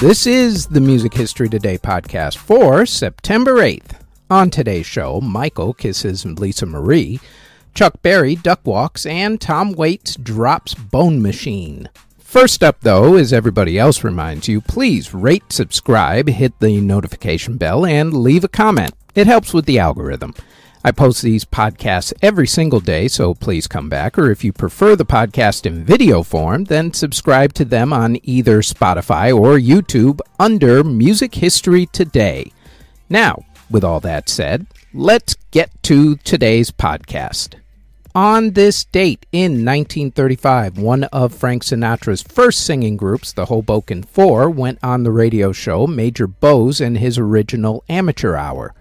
This is the Music History Today podcast for September 8th. On today's show, Michael kisses Lisa Marie, Chuck Berry duck walks, and Tom Waits drops Bone Machine. First up, though, as everybody else reminds you, please rate, subscribe, hit the notification bell, and leave a comment. It helps with the algorithm. I post these podcasts every single day, so please come back. Or if you prefer the podcast in video form, then subscribe to them on either Spotify or YouTube under Music History Today. Now, with all that said, let's get to today's podcast. On this date in 1935, one of Frank Sinatra's first singing groups, the Hoboken Four, went on the radio show Major Bowes and his original amateur hour.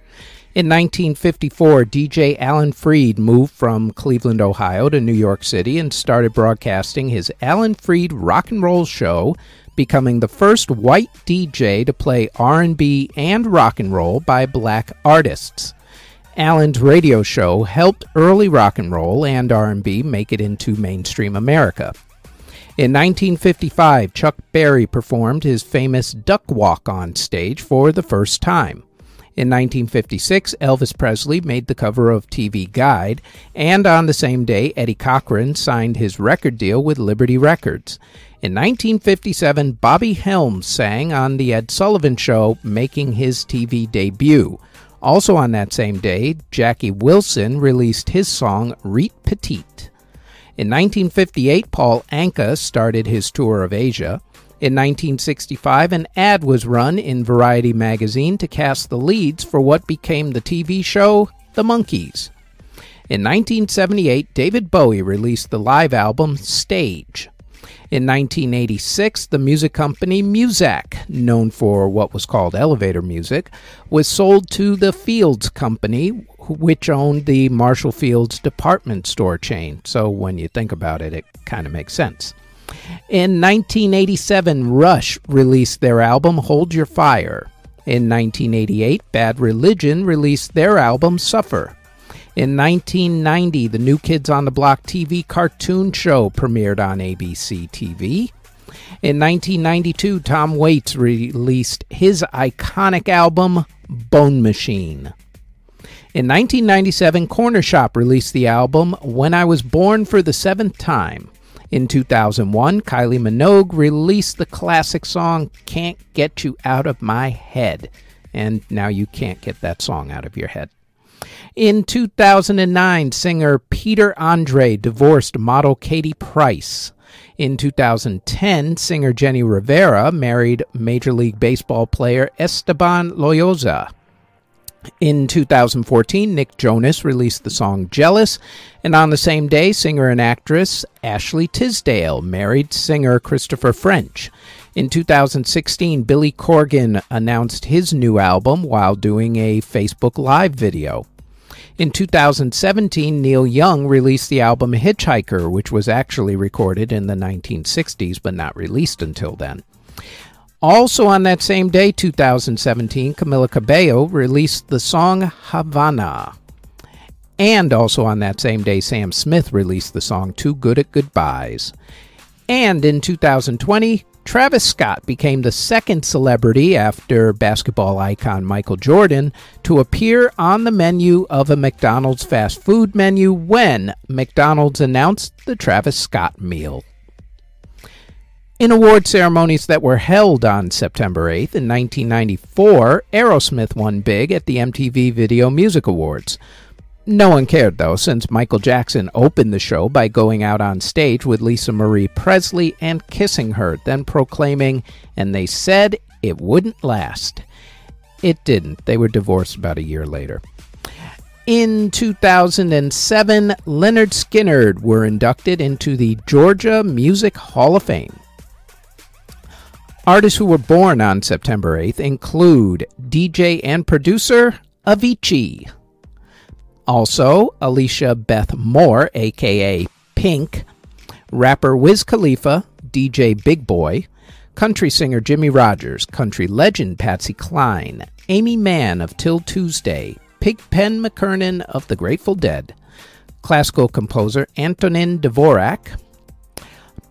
In 1954, DJ Alan Freed moved from Cleveland, Ohio to New York City and started broadcasting his Alan Freed Rock and Roll Show, becoming the first white DJ to play R&B and rock and roll by black artists. Alan's radio show helped early rock and roll and R&B make it into mainstream America. In 1955, Chuck Berry performed his famous Duck Walk on stage for the first time. In 1956, Elvis Presley made the cover of TV Guide, and on the same day, Eddie Cochran signed his record deal with Liberty Records. In 1957, Bobby Helms sang on The Ed Sullivan Show, making his TV debut. Also on that same day, Jackie Wilson released his song Reet Petite. In 1958, Paul Anka started his tour of Asia. In 1965, an ad was run in Variety magazine to cast the leads for what became the TV show The Monkees. In 1978, David Bowie released the live album Stage. In 1986, the music company Muzak, known for what was called elevator music, was sold to the Fields Company, which owned the Marshall Fields department store chain. So when you think about it, it kind of makes sense. In 1987, Rush released their album Hold Your Fire. In 1988, Bad Religion released their album Suffer. In 1990, the New Kids on the Block TV cartoon show premiered on ABC TV. In 1992, Tom Waits released his iconic album Bone Machine. In 1997, Cornershop released the album When I Was Born for the Seventh Time. In 2001, Kylie Minogue released the classic song Can't Get You Out of My Head. And now you can't get that song out of your head. In 2009, singer Peter Andre divorced model Katie Price. In 2010, singer Jenni Rivera married Major League Baseball player Esteban Loaiza. In 2014, Nick Jonas released the song Jealous, and on the same day, singer and actress Ashley Tisdale married singer Christopher French. In 2016, Billy Corgan announced his new album while doing a Facebook Live video. In 2017, Neil Young released the album Hitchhiker, which was actually recorded in the 1960s but not released until then. Also on that same day, 2017, Camila Cabello released the song Havana. And also on that same day, Sam Smith released the song Too Good at Goodbyes. And in 2020, Travis Scott became the second celebrity after basketball icon Michael Jordan to appear on the menu of a McDonald's fast food menu when McDonald's announced the Travis Scott meal. In award ceremonies that were held on September 8th in 1994, Aerosmith won big at the MTV Video Music Awards. No one cared, though, since Michael Jackson opened the show by going out on stage with Lisa Marie Presley and kissing her, then proclaiming, and they said it wouldn't last. It didn't. They were divorced about a year later. In 2007, Lynyrd Skynyrd were inducted into the Georgia Music Hall of Fame. Artists who were born on September 8th include DJ and producer Avicii. Also, Alicia Beth Moore, aka Pink, rapper Wiz Khalifa, DJ Big Boy, country singer Jimmie Rodgers, country legend Patsy Cline, Aimee Mann of 'Til Tuesday, Pigpen McKernan of the Grateful Dead, classical composer Antonin Dvorak,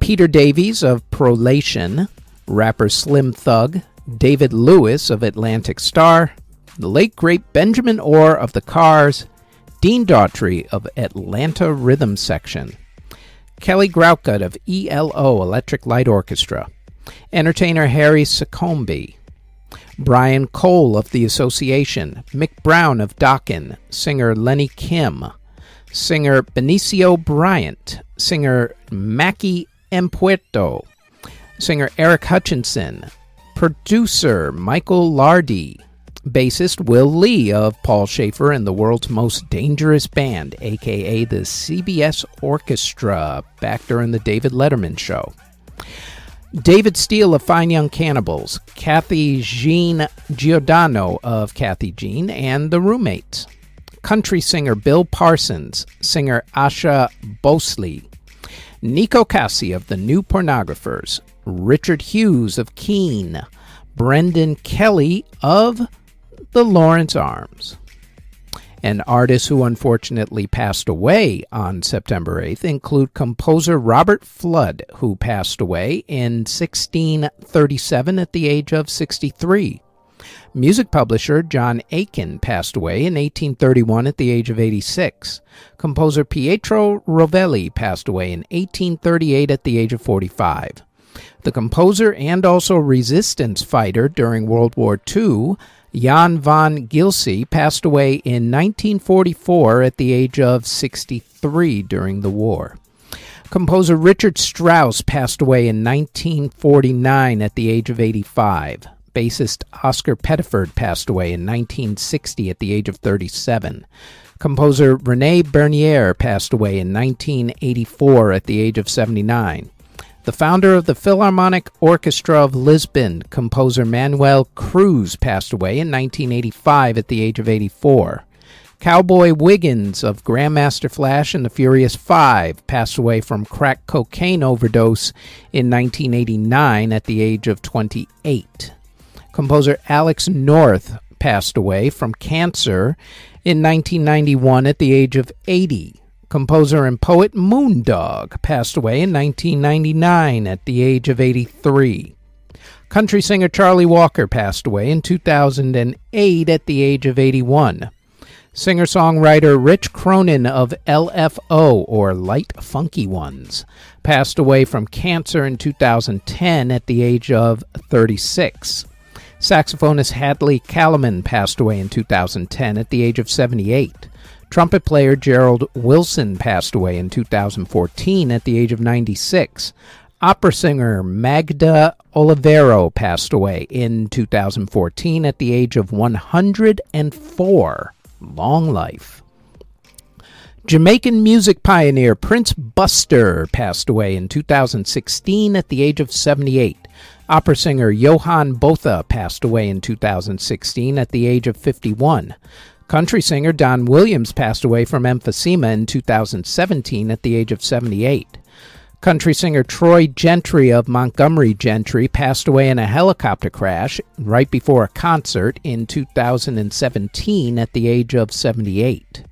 Peter Davies of Prolation, rapper Slim Thug, David Lewis of Atlantic Starr, the late great Benjamin Orr of the Cars, Dean Daughtry of Atlanta Rhythm Section, Kelly Groucutt of ELO Electric Light Orchestra, entertainer Harry Secombe, Brian Cole of The Association, Mick Brown of Dokken, singer Lenny Kim, singer Benicio Bryant, singer Mackie Empuerto, singer Eric Hutchinson, producer Michael Lardie, bassist Will Lee of Paul Shaffer and the World's Most Dangerous Band, aka the CBS Orchestra, back during the David Letterman show. David Steele of Fine Young Cannibals, Kathy Jean Giordano of Kathy Jean and the Roommates, country singer Bill Parsons, singer Asha Bosley, Neko Case of the New Pornographers, Richard Hughes of Keane, Brendan Kelly of the Lawrence Arms. And artists who unfortunately passed away on September 8th include composer Robert Fludd, who passed away in 1637 at the age of 63. Music publisher John Aitken passed away in 1831 at the age of 86. Composer Pietro Rovelli passed away in 1838 at the age of 45. The composer and also resistance fighter during World War II, Jan van Gilse passed away in 1944 at the age of 63 during the war. Composer Richard Strauss passed away in 1949 at the age of 85. Bassist Oscar Pettiford passed away in 1960 at the age of 37. Composer Rene Bernier passed away in 1984 at the age of 79. The founder of the Philharmonic Orchestra of Lisbon, composer Manuel Cruz, passed away in 1985 at the age of 84. Cowboy Wiggins of Grandmaster Flash and the Furious Five passed away from crack cocaine overdose in 1989 at the age of 28. Composer Alex North passed away from cancer in 1991 at the age of 80. Composer and poet Moondog passed away in 1999 at the age of 83. Country singer Charlie Walker passed away in 2008 at the age of 81. Singer songwriter Rich Cronin of LFO, or Lyte Funky Ones, passed away from cancer in 2010 at the age of 36. Saxophonist Hadley Caliman passed away in 2010 at the age of 78. Trumpet player Gerald Wilson passed away in 2014 at the age of 96. Opera singer Magda Olivero passed away in 2014 at the age of 104. Long life. Jamaican music pioneer Prince Buster passed away in 2016 at the age of 78. Opera singer Johan Botha passed away in 2016 at the age of 51. Country singer Don Williams passed away from emphysema in 2017 at the age of 78. Country singer Troy Gentry of Montgomery Gentry passed away in a helicopter crash right before a concert in 2017 at the age of 78.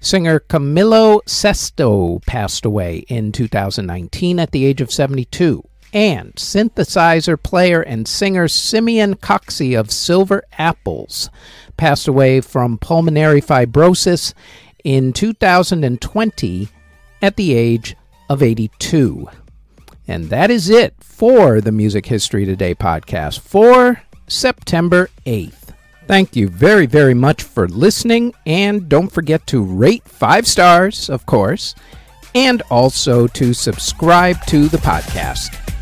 Singer Camilo Sesto passed away in 2019 at the age of 72 and synthesizer player and singer Simeon Coxey of Silver Apples passed away from pulmonary fibrosis in 2020 at the age of 82. And that is it for the Music History Today podcast for September 8th. Thank you very, very much for listening, and don't forget to rate five stars, of course, and also to subscribe to the podcast.